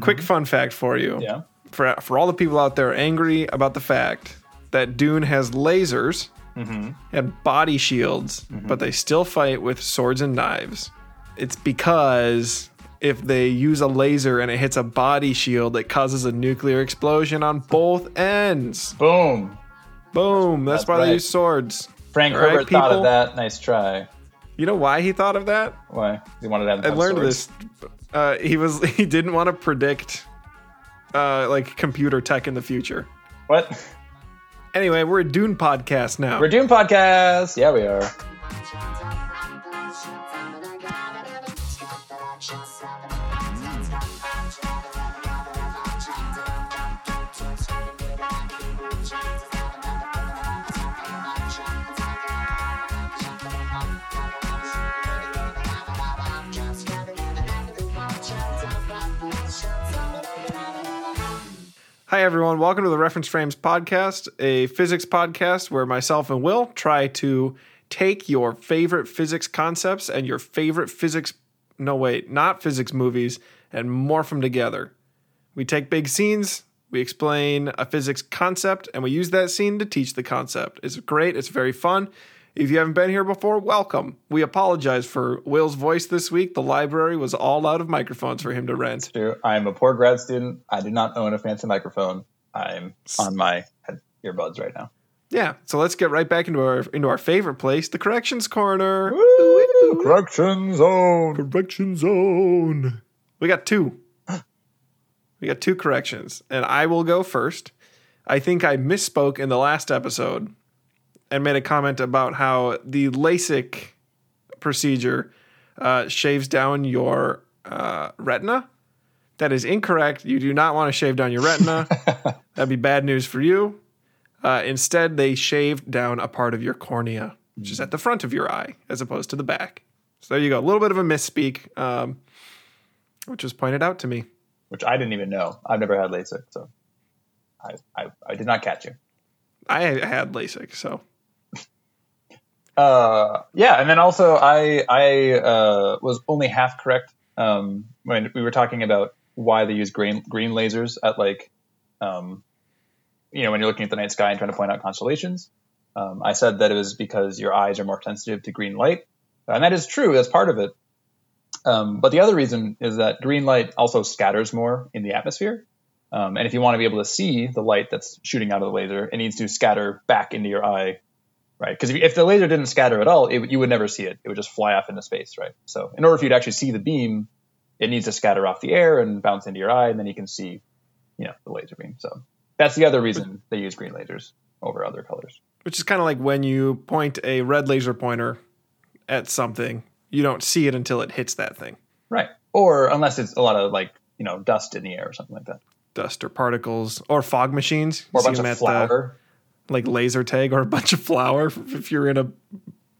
quick fun fact for you. Yeah. For for all the people out there angry about the fact that Dune has lasers Mm-hmm. and body shields, but they still fight with swords and knives. It's because if they use a laser and it hits a body shield, it causes a nuclear explosion on both ends. Boom. Boom. That's, That's why right. they use swords. Frank All right, Herbert thought of that. Nice try. You know why he thought of that? Why? He wanted to have I learned stories. this. Uh, he was he didn't want to predict uh, like computer tech in the future. What? Anyway, we're a Dune podcast now. We're doing podcasts. Yeah, we are. Hi, everyone. Welcome to the Reference Frames Podcast, a physics podcast where myself and Will try to take your favorite physics concepts and your favorite physics, no, wait, not physics movies, and morph them together. We take big scenes, we explain a physics concept, and we use that scene to teach the concept. It's great, it's very fun. If you haven't been here before, welcome. We apologize for Will's voice this week. The library was all out of microphones for him to rent. True. I'm a poor grad student. I do not own a fancy microphone. I'm on my earbuds right now. Yeah, so let's get right back into our into our favorite place, the corrections corner. Correction zone. Correction zone. We got two. We got two corrections, and I will go first. I think I misspoke in the last episode and made a comment about how the LASIK procedure uh, shaves down your uh, retina. That is incorrect. You do not want to shave down your retina. That'd be bad news for you. Uh, instead, they shaved down a part of your cornea, which is at the front of your eye, as opposed to the back. So there you go. A little bit of a misspeak, um, which was pointed out to me. Which I didn't even know. I've never had LASIK, so I, I, I did not catch you. I had LASIK, so Uh, yeah, and then also I I uh, was only half correct um, when we were talking about why they use green green lasers at like, um, you know, when you're looking at the night sky and trying to point out constellations. Um, I said that it was because your eyes are more sensitive to green light, and that is true. That's part of it. Um, but the other reason is that green light also scatters more in the atmosphere. Um, and if you want to be able to see the light that's shooting out of the laser, it needs to scatter back into your eye right? Because if, if the laser didn't scatter at all, it, you would never see it. It would just fly off into space, right? So in order for you to actually see the beam, it needs to scatter off the air and bounce into your eye, and then you can see, you know, the laser beam. So that's the other reason they use green lasers over other colors. which is kind of like when you point a red laser pointer at something, you don't see it until it hits that thing, Right. Or unless it's a lot of like, you know, dust in the air or something like that. dust or particles or fog machines. Or a bunch of at the- flour. Like laser tag or a bunch of flour if you're in a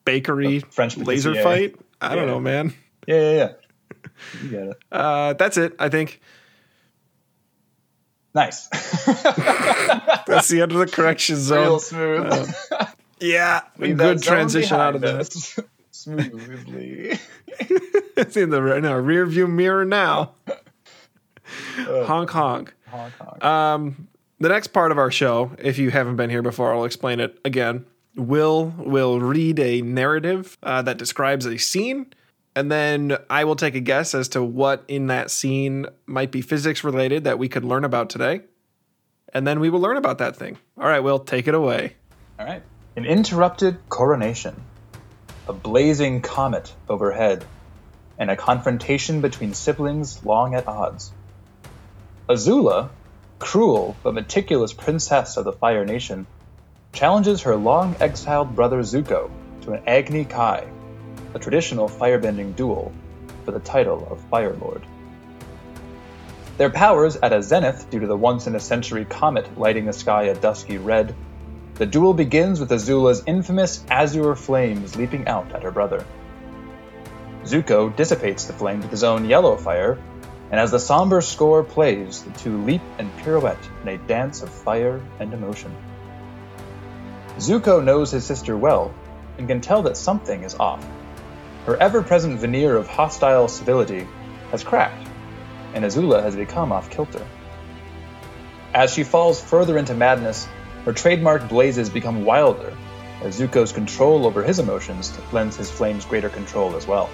bakery French laser patisserie. fight. I don't know, man. Yeah, yeah, yeah. You it. Uh, that's it. I think Nice. that's the end of the correction zone. Real smooth. Yeah, a good transition out of behind that. Smoothly. it's in the in our rear view mirror now. honk honk. Honk, honk. Um, the next part of our show, if you haven't been here before, I'll explain it again. Will will read a narrative uh, that describes a scene, and then I will take a guess as to what in that scene might be physics related that we could learn about today, and then we will learn about that thing. All right, Will, take it away. All right. An interrupted coronation, a blazing comet overhead, and a confrontation between siblings long at odds. Azula, cruel but meticulous princess of the Fire Nation, challenges her long exiled brother Zuko to an Agni Kai, a traditional firebending duel for the title of Fire Lord. Their powers at a zenith due to the once in a century comet lighting the sky a dusky red, the duel begins with Azula's infamous azure flames leaping out at her brother. Zuko dissipates the flames with his own yellow fire, and as the somber score plays, the two leap and pirouette in a dance of fire and emotion. Zuko knows his sister well and can tell that something is off. Her ever present veneer of hostile civility has cracked, and Azula has become off kilter. As she falls further into madness, her trademark blazes become wilder, as Zuko's control over his emotions lends his flames greater control as well.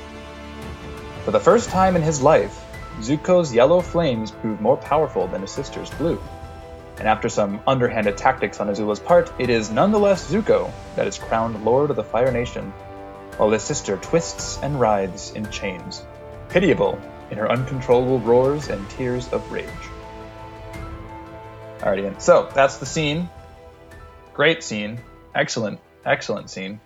For the first time in his life, Zuko's yellow flames prove more powerful than his sister's blue. And after some underhanded tactics on Azula's part, it is nonetheless Zuko that is crowned Lord of the Fire Nation, while his sister twists and writhes in chains, pitiable in her uncontrollable roars and tears of rage. Alrighty, then. so that's the scene. Great scene. Excellent, excellent scene.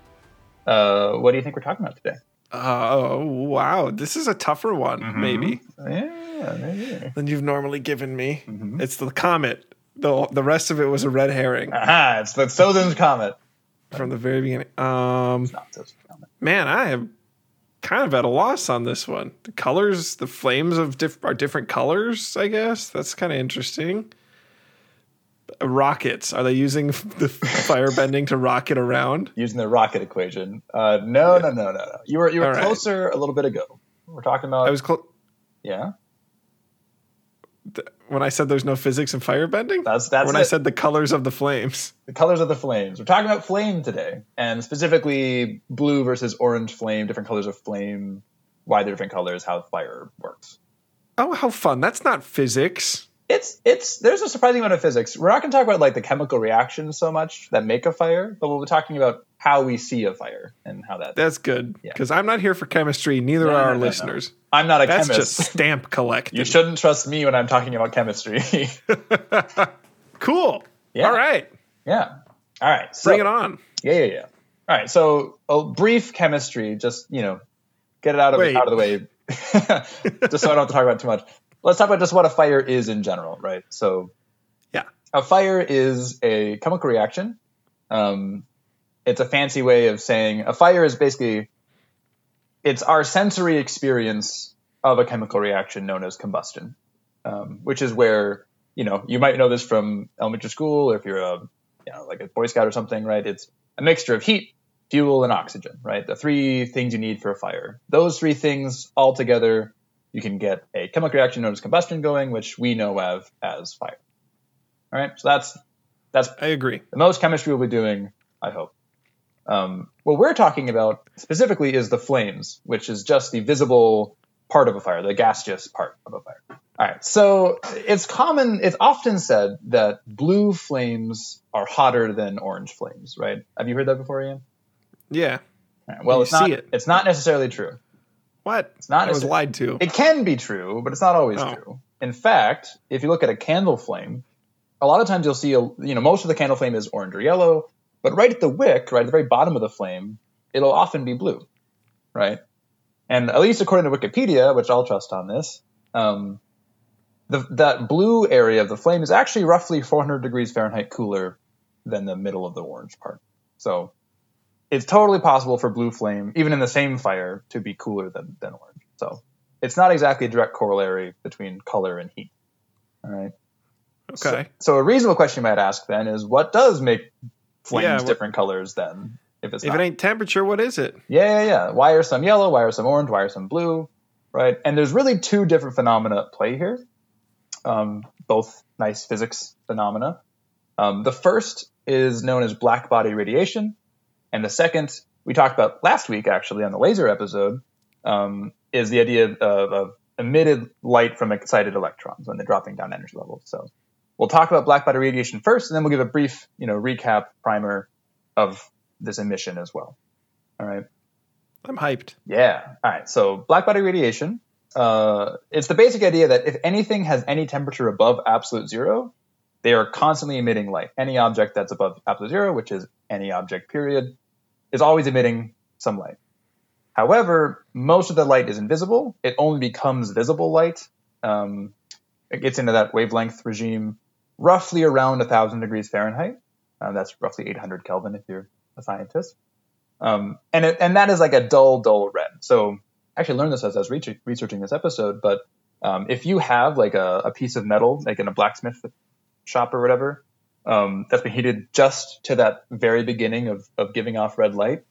Uh, what do you think we're talking about today? Oh wow, this is a tougher one, maybe Yeah, maybe. than you've normally given me. It's the comet. the The rest of it was a red herring Aha, it's the Sozin's Comet. from the very beginning. Um, Not Sozin's Comet. man, I am kind of at a loss on this one. The colors, the flames of diff- are different colors. I guess that's kind of interesting. Rockets are they using the fire bending to rocket around? Using the rocket equation. Uh, no, no, no, no, no. You were you were All right. closer a little bit ago. We're talking about I was close yeah. when I said there's no physics in fire bending. That's that's when it. I said the colors of the flames. the colors of the flames. We're talking about flame today, and specifically blue versus orange flame, different colors of flame, why they're different colors, how fire works. Oh, how fun! That's not physics. It's it's there's a surprising amount of physics. We're not going to talk about like the chemical reactions so much that make a fire, but we'll be talking about how we see a fire and how that. That's good Yeah. because I'm not here for chemistry. Neither No, are no, our no, listeners. I'm not a That's chemist. just stamp collecting. you shouldn't trust me when I'm talking about chemistry. cool. Yeah. All right, yeah. All right. So, bring it on. Yeah, yeah, yeah. All right. So a brief chemistry, just you know, get it out of Wait. out of the way, just so I don't have to talk about it too much. Let's talk about just what a fire is in general, right? So Yeah. a fire is a chemical reaction. Um, it's a fancy way of saying a fire is basically it's our sensory experience of a chemical reaction known as combustion, um, which is where you know you might know this from elementary school, or if you're a you know like a Boy Scout or something, right? It's a mixture of heat, fuel, and oxygen, right? The three things you need for a fire. Those three things all together, you can get a chemical reaction known as combustion going, which we know of as fire. All right, so that's that's I agree. the most chemistry we'll be doing, I hope. Um, what we're talking about specifically is the flames, which is just the visible part of a fire, the gaseous part of a fire. All right, so it's common, it's often said that blue flames are hotter than orange flames, right? Have you heard that before, Ian? Yeah. Right, well, You it's not. it. It's not necessarily true. What? It's not I was lied to. It can be true, but it's not always Oh. true. In fact, if you look at a candle flame, a lot of times you'll see, a, you know, most of the candle flame is orange or yellow, but right at the wick, right at the very bottom of the flame, it'll often be blue, right? And at least according to Wikipedia, which I'll trust on this, um, the, that blue area of the flame is actually roughly 400 degrees Fahrenheit cooler than the middle of the orange part. So it's totally possible for blue flame, even in the same fire, to be cooler than, than orange. So it's not exactly a direct corollary between color and heat. All right. Okay. So a reasonable question you might ask then is, what does make flames Yeah, what- different colors then? If it's if not? it ain't temperature, what is it? Yeah, yeah, yeah. Why are some yellow? Why are some orange? Why are some blue? Right? And there's really two different phenomena at play here, um, both nice physics phenomena. Um, the first is known as black body radiation, and the second we talked about last week actually on the laser episode um, is the idea of, of emitted light from excited electrons when they're dropping down energy levels. So we'll talk about black body radiation first, and then we'll give a brief, you know, recap primer of this emission as well. All right. I'm hyped. Yeah. All right. So black body radiation. Uh, it's the basic idea that if anything has any temperature above absolute zero, they are constantly emitting light. Any object that's above absolute zero, which is any object period, is always emitting some light. However, most of the light is invisible. It only becomes visible light. Um, it gets into that wavelength regime roughly around 1,000 degrees Fahrenheit. Uh, that's roughly 800 Kelvin if you're a scientist. Um, and it, and that is like a dull, dull red. So I actually learned this as I was research- researching this episode. But um, if you have like a, a piece of metal, like in a blacksmith shop or whatever, um, that's been heated just to that very beginning of, of giving off red light,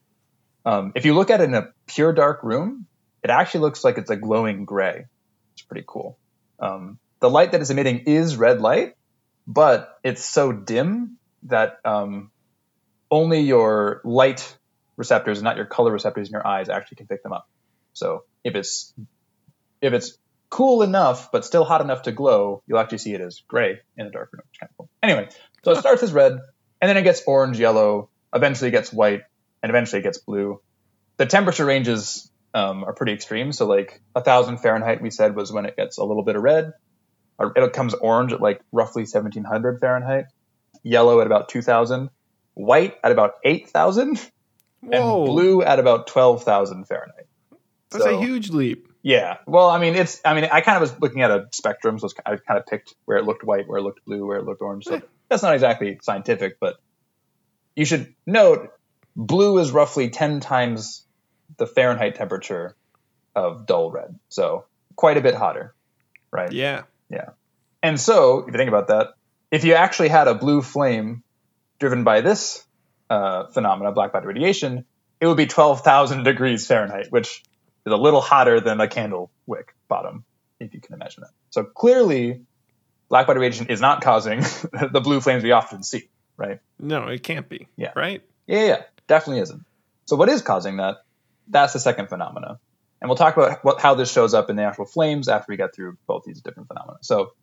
um, if you look at it in a pure dark room, it actually looks like it's a glowing gray. It's pretty cool. Um, the light that it's emitting is red light, but it's so dim that um, only your light receptors, not your color receptors in your eyes, actually can pick them up. So if it's if it's cool enough but still hot enough to glow, you'll actually see it as gray in the dark room, which is kind of cool. Anyway, so it starts as red, and then it gets orange, yellow, eventually it gets white, and eventually it gets blue. The temperature ranges um, are pretty extreme. So like a thousand Fahrenheit, we said was when it gets a little bit of red. It comes orange at like roughly 1700 Fahrenheit, yellow at about 2000, white at about 8000, and blue at about 12,000 Fahrenheit. That's So- a huge leap. Yeah. Well, I mean, it's. I mean, I kind of was looking at a spectrum, so I kind of picked where it looked white, where it looked blue, where it looked orange. So Eh. that's not exactly scientific, but you should note blue is roughly ten times the Fahrenheit temperature of dull red, so quite a bit hotter, right? Yeah. Yeah. And so, if you think about that, if you actually had a blue flame driven by this uh, phenomena, black body radiation, it would be 12,000 degrees Fahrenheit, which is a little hotter than a candle wick bottom, if you can imagine that. So clearly, black body radiation is not causing the blue flames we often see, right? No, it can't be. Yeah. Right? Yeah, yeah, definitely isn't. So what is causing that? That's the second phenomena. And we'll talk about what, how this shows up in the actual flames after we get through both these different phenomena. So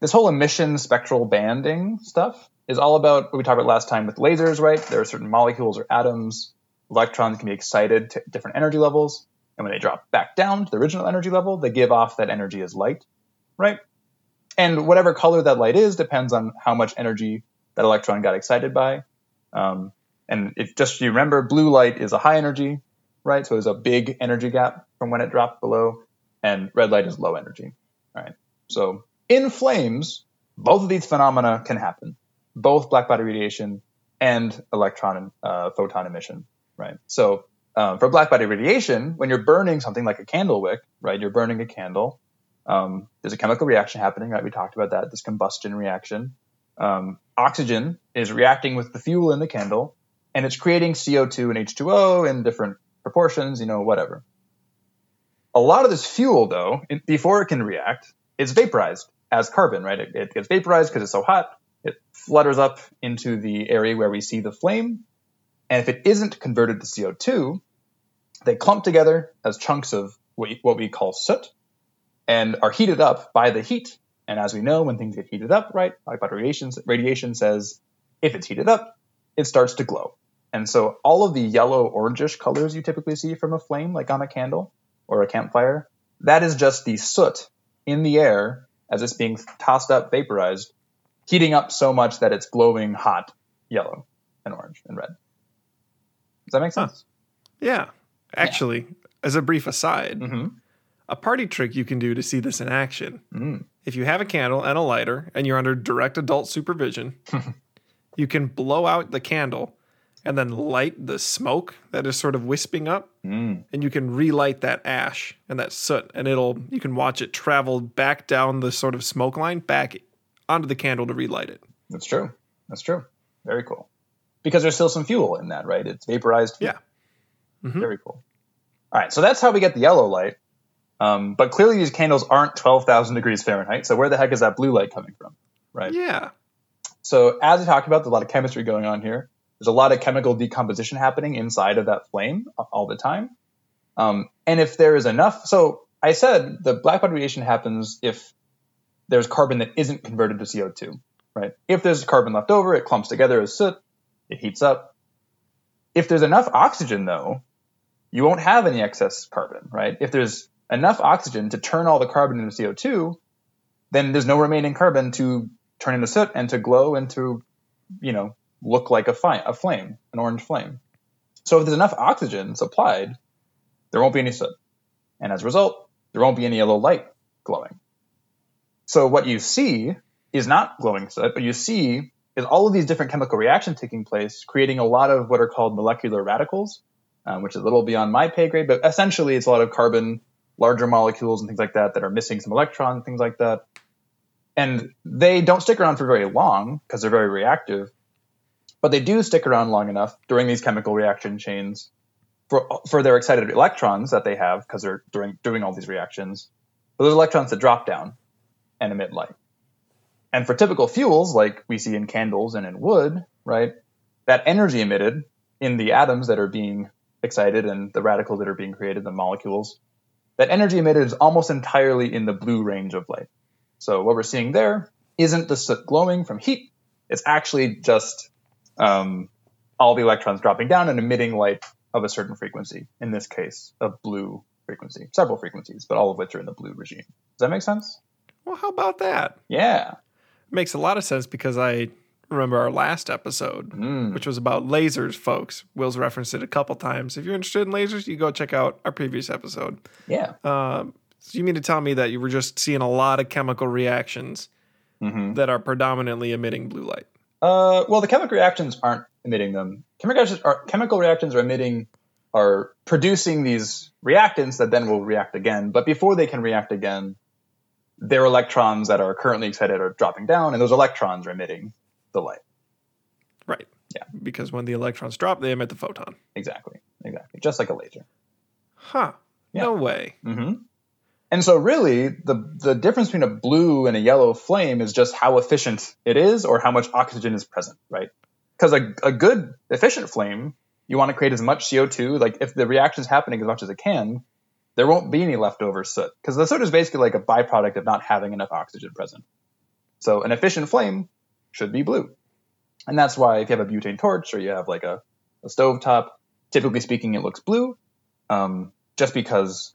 this whole emission spectral banding stuff is all about what we talked about last time with lasers, right? There are certain molecules or atoms, electrons can be excited to different energy levels. And when they drop back down to the original energy level, they give off that energy as light, right? And whatever color that light is depends on how much energy that electron got excited by. Um, and if just you remember, blue light is a high energy, right? So there's a big energy gap from when it dropped below, and red light is low energy, right? So in flames, both of these phenomena can happen, both black body radiation and electron and uh, photon emission, right? So um, for black body radiation, when you're burning something like a candle wick, right? You're burning a candle. Um, there's a chemical reaction happening, right? We talked about that, this combustion reaction. Um, oxygen is reacting with the fuel in the candle, and it's creating CO2 and H2O in different proportions, you know, whatever. A lot of this fuel, though, it, before it can react, is vaporized as carbon, right? It, it gets vaporized because it's so hot. It flutters up into the area where we see the flame. And if it isn't converted to CO2, they clump together as chunks of what we- what we call soot and are heated up by the heat. And as we know, when things get heated up, right, like about radiation, radiation says if it's heated up, it starts to glow. And so all of the yellow orangish colors you typically see from a flame, like on a candle or a campfire, that is just the soot in the air as it's being tossed up, vaporized, heating up so much that it's glowing hot yellow and orange and red. Does that make Huh. sense? Yeah. Actually, as a brief aside, Mm-hmm. a party trick you can do to see this in action. Mm. If you have a candle and a lighter and you're under direct adult supervision, you can blow out the candle and then light the smoke that is sort of wisping up Mm. and you can relight that ash and that soot and it'll you can watch it travel back down the sort of smoke line back onto the candle to relight it. That's true. That's true. Very cool. Because there's still some fuel in that, right? It's vaporized. fuel. Yeah. Mhm. Very cool. All right. So that's how we get the yellow light. Um, but clearly these candles aren't 12,000 degrees Fahrenheit. So where the heck is that blue light coming from? Right. Yeah. So as we talked about, there's a lot of chemistry going on here. There's a lot of chemical decomposition happening inside of that flame all the time. Um, and if there is enough, so I said the black body radiation happens if there's carbon that isn't converted to CO2, right? If there's carbon left over, it clumps together as soot, it heats up. If there's enough oxygen, though, you won't have any excess carbon, right? If there's enough oxygen to turn all the carbon into CO2, then there's no remaining carbon to turn into soot and to glow and to, you know, look like a, fi- a flame, an orange flame. So if there's enough oxygen supplied, there won't be any soot. And as a result, there won't be any yellow light glowing. So what you see is not glowing soot, but you see is all of these different chemical reactions taking place, creating a lot of what are called molecular radicals, um, which is a little beyond my pay grade, but essentially it's a lot of carbon, larger molecules and things like that that are missing some electrons, things like that. And they don't stick around for very long because they're very reactive, but they do stick around long enough during these chemical reaction chains for, for their excited electrons that they have because they're doing, doing all these reactions Those electrons that drop down and emit light. And for typical fuels, like we see in candles and in wood, right, that energy emitted in the atoms that are being excited and the radicals that are being created, the molecules, that energy emitted is almost entirely in the blue range of light. So what we're seeing there isn't the soot glowing from heat. It's actually just um, all the electrons dropping down and emitting light of a certain frequency. In this case, a blue frequency. Several frequencies, but all of which are in the blue regime. Does that make sense? Well, how about that? Yeah. It Makes a lot of sense because I remember our last episode, Mm. which was about lasers, folks. Will's referenced it a couple times. If you're interested in lasers, you go check out our previous episode. Yeah. Um, so you mean to tell me that you were just seeing a lot of chemical reactions hmm that are predominantly emitting blue light? Uh, well, the chemical reactions aren't emitting them. Chemical reactions are, chemical reactions are emitting, are producing these reactants that then will react again. But before they can react again, their electrons that are currently excited are dropping down, and those electrons are emitting the light. Right. Yeah. Because when the electrons drop, they emit the photon. Exactly. Exactly. Just like a laser. Huh. Yeah. No way. Mm-hmm. And so, really, the the difference between a blue and a yellow flame is just how efficient it is, or how much oxygen is present, right? Because a, a good efficient flame, you want to create as much CO two. Like if the reaction is happening as much as it can, there won't be any leftover soot because the soot is basically like a byproduct of not having enough oxygen present. So an efficient flame should be blue, and that's why if you have a butane torch or you have like a, a stove top, typically speaking, it looks blue, um, just because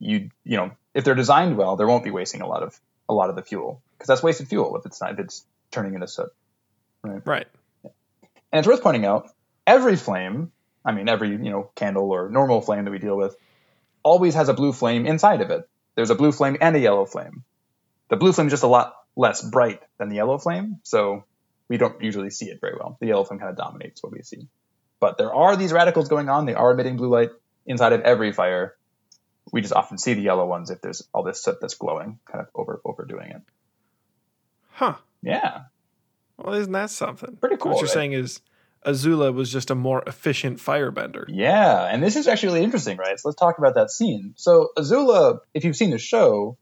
you you know if they're designed well, there won't be wasting a lot of a lot of the fuel because that's wasted fuel if it's not if it's turning into soot. Right. And it's worth pointing out every flame, I mean every you know candle or normal flame that we deal with, always has a blue flame inside of it. There's a blue flame and a yellow flame. The blue flame is just a lot less bright than the yellow flame, so we don't usually see it very well. The yellow flame kind of dominates what we see. But there are these radicals going on. They are emitting blue light inside of every fire. We just often see the yellow ones if there's all this soot that's glowing, kind of over overdoing it. Huh. Yeah, Well, isn't that something? Pretty cool, What you're right? saying is Azula was just a more efficient firebender. Yeah, and this is actually really interesting, right? So let's talk about that scene. So Azula, if you've seen the show,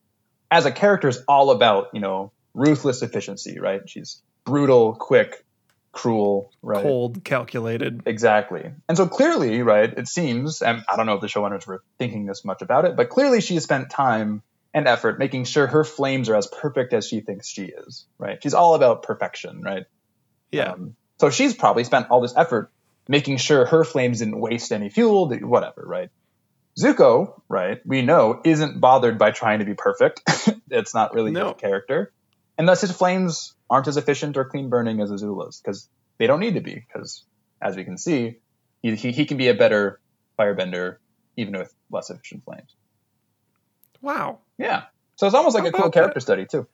as a character is all about, you know, ruthless efficiency, right? She's brutal, quick, cruel, right? Cold, calculated. Exactly. And so clearly, right, it seems, and I don't know if the showrunners were thinking this much about it, but clearly she has spent time and effort making sure her flames are as perfect as she thinks she is, right? She's all about perfection, right? Yeah. Um, so she's probably spent all this effort making sure her flames didn't waste any fuel, whatever, right? Zuko, right, we know isn't bothered by trying to be perfect. it's not really No. his character. And thus his flames aren't as efficient or clean burning as Azula's because they don't need to be because, as we can see, he, he, he can be a better firebender even with less efficient flames. wow. Yeah. So it's almost like How a cool about that? character study too.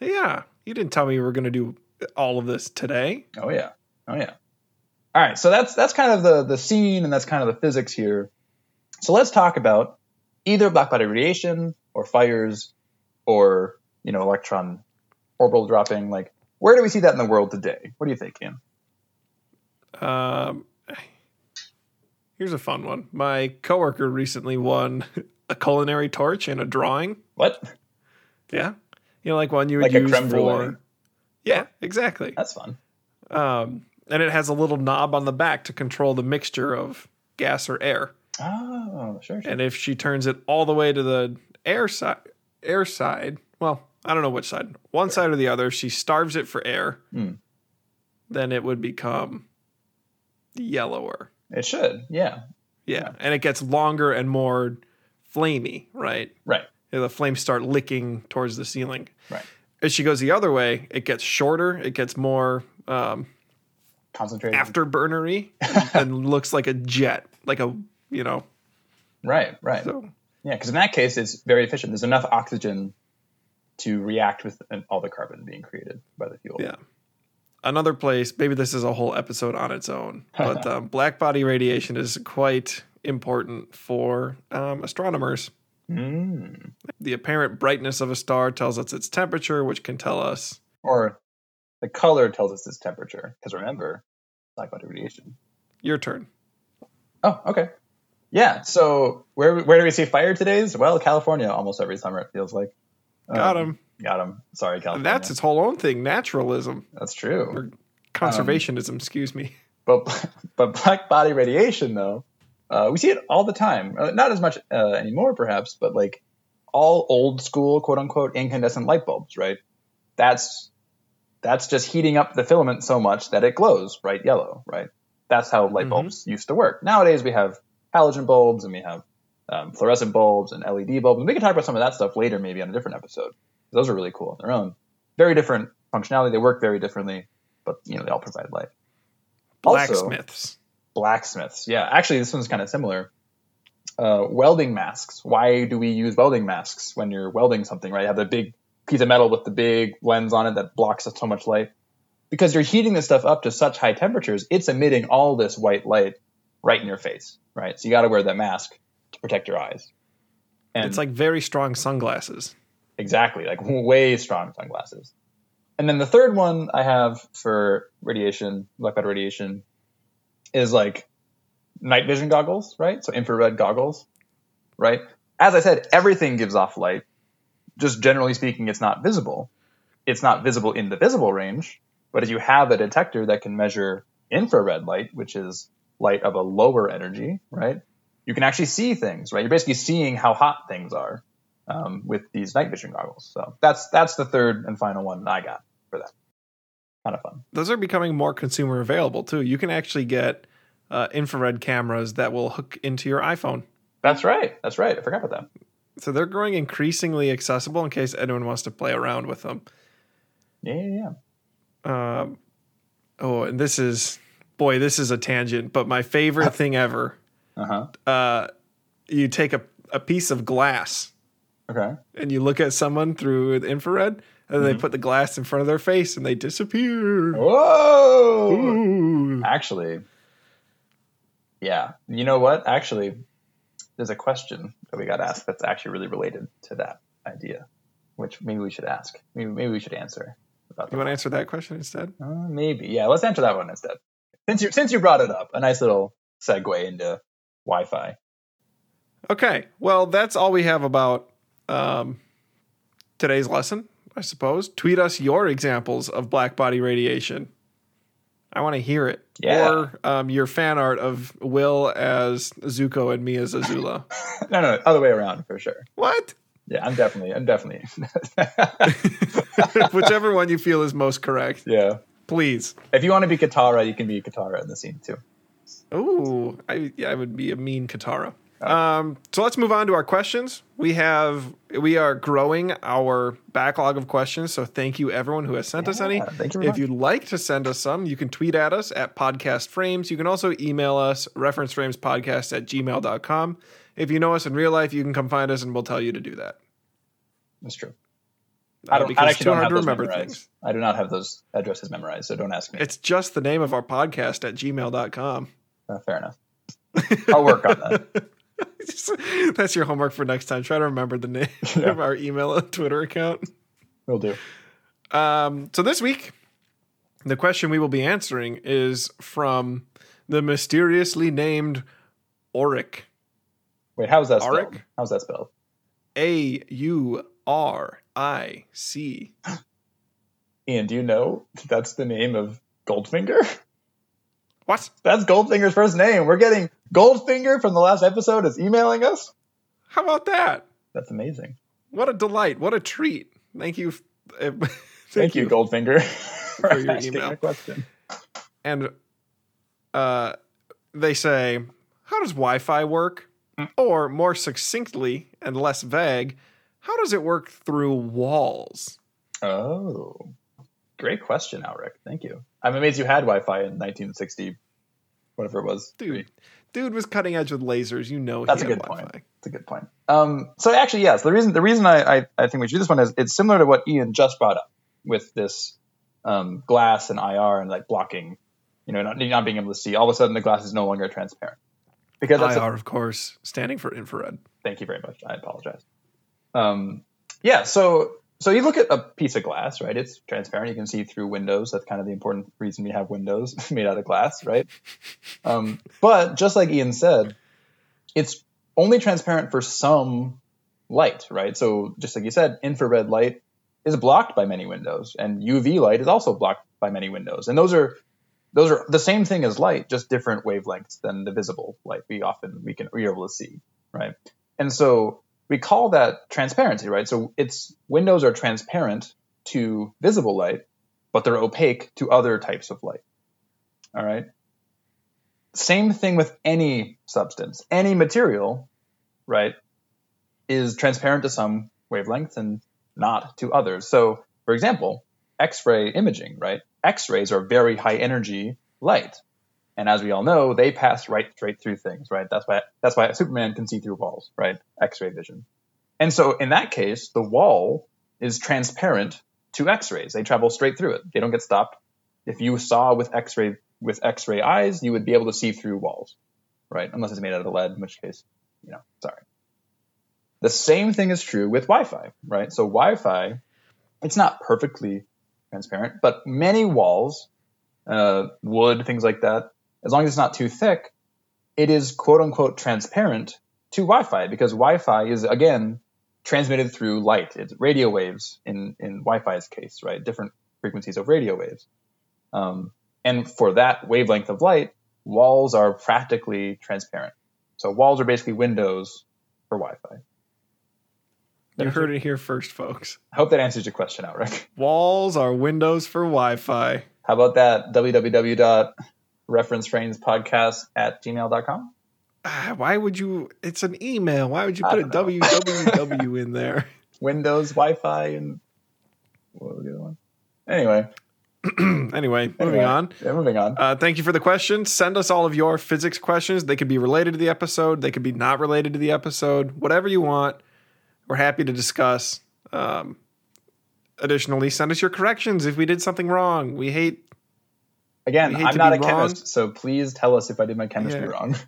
Yeah. You didn't tell me we were going to do all of this today. Oh yeah. Oh yeah. All right. So that's that's kind of the the scene and that's kind of the physics here. So let's talk about either black body radiation or fires or you know electron orbital dropping. Like where do we see that in the world today? What do you think, Ian? Um, here's a fun one. My coworker recently won a culinary torch and a drawing. What? Yeah. You know, like one you would Like a use creme brulee. for. Yeah, exactly. That's fun. Um, and it has a little knob on the back to control the mixture of gas or air. Oh, sure. sure. And if she turns it all the way to the air side, air side, well, I don't know which side, one side or the other, she starves it for air, Hmm. then it would become yellower. It should. Yeah. Yeah. And it gets longer and more flamey, right? Right. And the flames start licking towards the ceiling. Right. As she goes the other way, it gets shorter, it gets more um, Concentrated. afterburnery and looks like a jet, like a, you know, Right. Right. so Yeah, because in that case, it's very efficient. There's enough oxygen to react with an- all the carbon being created by the fuel. Yeah. Another place, maybe this is a whole episode on its own, but um, black body radiation is quite important for um, astronomers. Mm. The apparent brightness of a star tells us its temperature, which can tell us. Or the color tells us its temperature. Because remember, black body radiation. Your turn. Oh, okay. Yeah. So where where do we see fire today's? Well, California almost every summer it feels like. Got Um, him. Got him. Sorry, California. That's its whole own thing. Naturalism, That's true. or conservationism. excuse me. But but black body radiation though, uh, we see it all the time. Uh, not as much uh, anymore, perhaps, but like all old school quote unquote incandescent light bulbs, right? That's that's just heating up the filament so much that it glows bright yellow, right? That's how light Mhm. bulbs used to work. Nowadays we have halogen bulbs and we have um, fluorescent bulbs and LED bulbs. And we can talk about some of that stuff later, maybe on a different episode. Those are really cool on their own. Very different functionality. They work very differently, but you know they all provide light. Also- Blacksmiths. blacksmiths. Yeah, actually, this one's kind of similar. Uh, welding masks. Why do we use welding masks when you're welding something? Right, you have the big piece of metal with the big lens on it that blocks so much light. Because you're heating this stuff up to such high temperatures, it's emitting all this white light right in your face. Right, so you got to wear that mask to protect your eyes. And it's like very strong sunglasses. Exactly, like way strong sunglasses. And then the third one I have for radiation, black body radiation, is like night vision goggles, right? So infrared goggles, right? As I said, everything gives off light. Just generally speaking, it's not visible. It's not visible in the visible range, but if you have a detector that can measure infrared light, which is light of a lower energy, right? You can actually see things, right? You're basically seeing how hot things are um, with these night vision goggles. So that's that's the third and final one I got for that. Kind of fun. Those are becoming more consumer available too. You can actually get uh, infrared cameras that will hook into your iPhone. That's right. That's right. I forgot about that. So they're growing increasingly accessible in case anyone wants to play around with them. Yeah, yeah, yeah. Um, oh, and this is boy, this is a tangent, but my favorite thing ever. Uh huh. Uh, you take a, a piece of glass Okay. and you look at someone through the infrared, and they Mhm. put the glass in front of their face and they disappear. Whoa! Ooh. Actually, yeah. You know what? Actually, there's a question that we got asked that's actually really related to that idea, which maybe we should ask. Maybe, maybe we should answer. About You want to answer that question instead? Uh, maybe. Yeah, let's answer that one instead. Since you since you brought it up, a nice little segue into Wi-Fi. Okay. Well, that's all we have about um, today's lesson, I suppose. Tweet us your examples of black body radiation. I want to hear it. Yeah. Or um, your fan art of Will as Zuko and me as Azula. no, no, other way around for sure. what? Yeah, I'm definitely, I'm definitely. Whichever one you feel is most correct. yeah. Please. If you want to be Katara, you can be Katara in the scene too. Ooh, I yeah, I would be a mean Katara. Um, so let's move on to our questions. We have we are growing our backlog of questions. So thank you everyone who has sent us any. Thank you very If you'd like to send us some, you can tweet at us at podcast frames. You can also email us referenceframespodcast at gmail.com. If you know us in real life, you can come find us and we'll tell you to do that. That's true. Uh, I don't. because I it's actually too don't hard have to remember memorized. things. I do not have those addresses memorized, so don't ask me. It's just the name of our podcast at gmail.com. Uh, fair enough. I'll work on that. That's your homework for next time. Try to remember the name Yeah. of our email and Twitter account. We'll do. Um, so this week, the question we will be answering is from the mysteriously named Auric. Wait, how's that spelled? Auric? How's that spelled? A U R I C. Ian, do you know that's the name of Goldfinger? What? That's Goldfinger's first name. We're getting Goldfinger from the last episode is emailing us. How about that? That's amazing. What a delight. What a treat. Thank you. Thank, Thank, you, Goldfinger, for, For your email. question. And uh, they say, how does Wi Fi work? Hmm. Or more succinctly and less vague, how does it work through walls? Oh, great question, Auric. Thank you. I'm amazed you had Wi-Fi in 1960, whatever it was. Dude, dude was cutting edge with lasers. You know, That's he a had good Wi-Fi. point. That's a good point. Um, so actually, yes, the reason the reason I, I, I think we should do this one is it's similar to what Ian just brought up with this um, glass and IR and like blocking, you know, not, not being able to see. All of a sudden, the glass is no longer transparent because that's a- IR, of course, standing for infrared. Thank you very much. I apologize. Um, yeah, so so you look at a piece of glass, right? It's transparent. You can see through windows. That's kind of the important reason we have windows made out of glass, right? Um, but just like Ian said, it's only transparent for some light, right? So just like you said, infrared light is blocked by many windows, and UV light is also blocked by many windows, and those are those are the same thing as light, just different wavelengths than the visible light we often we can we are able to see, right? And so we call that transparency, right? So it's windows are transparent to visible light, but they're opaque to other types of light. All right. Same thing with any substance, any material, right, is transparent to some wavelengths and not to others. So, for example, X-ray imaging, right? X-rays are very high energy light, and as we all know, they pass right straight through things, right? That's why that's why Superman can see through walls, right? X-ray vision. And so, in that case, the wall is transparent to X-rays. They travel straight through it. They don't get stopped. If you saw with X-ray with X-ray eyes, you would be able to see through walls, right? Unless it's made out of lead, in which case, you know, sorry. The same thing is true with Wi-Fi, right? So Wi-Fi, it's not perfectly transparent, but many walls, uh, wood, things like that, as long as it's not too thick, it is quote unquote transparent to Wi-Fi because Wi-Fi is again transmitted through light. It's radio waves in in Wi-Fi's case, right? Different frequencies of radio waves. Um, and for that wavelength of light, walls are practically transparent. So walls are basically windows for Wi-Fi. You heard it here first, folks. I hope that answers your question Auric. Walls are windows for Wi-Fi. How about that? www.referenceframespodcast at gmail.com. Ah, Why would you? It's an email. Why would you put a know. www in there? Windows, Wi-Fi, and what was the other one? Anyway, Anyway, moving on. Yeah, moving on. Uh, thank you for the questions. Send us all of your physics questions. They could be related to the episode. They could be not related to the episode. Whatever you want, we're happy to discuss. Um, additionally, send us your corrections if we did something wrong. We hate. Again, I'm not a wrong. chemist, so please tell us if I did my chemistry Yeah. wrong.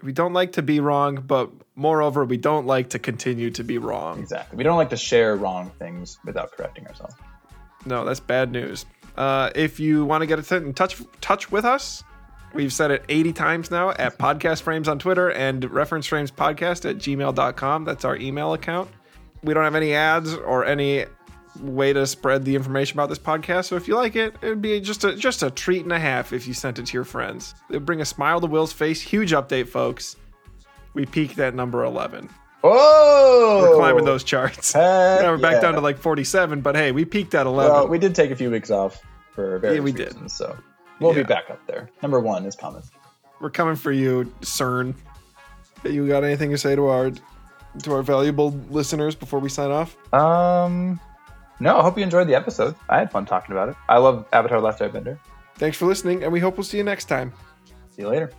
We don't like to be wrong, but moreover, we don't like to continue to be wrong. exactly. We don't like to share wrong things without correcting ourselves. No, that's bad news. Uh, if you want to get in touch touch with us, we've said it 80 times now at Podcast Frames on Twitter and Reference Frames Podcast at gmail.com. That's our email account. We don't have any ads or any way to spread the information about this podcast. So if you like it, it would be just a just a treat and a half if you sent it to your friends. It would bring a smile to Will's face. Huge update, folks. We peaked at number 11. Oh, We're climbing those charts. Heck Now we're back yeah. down to like 47, but hey, we peaked at 11. Well, we did take a few weeks off for various Yeah, we did. reasons, so we'll Yeah. be back up there. Number one is coming. We're coming for you, CERN. You got anything to say to our to our valuable listeners before we sign off? Um, no, I hope you enjoyed the episode. I had fun talking about it. I love Avatar: Last Airbender. Thanks for listening, and we hope we'll see you next time. See you later.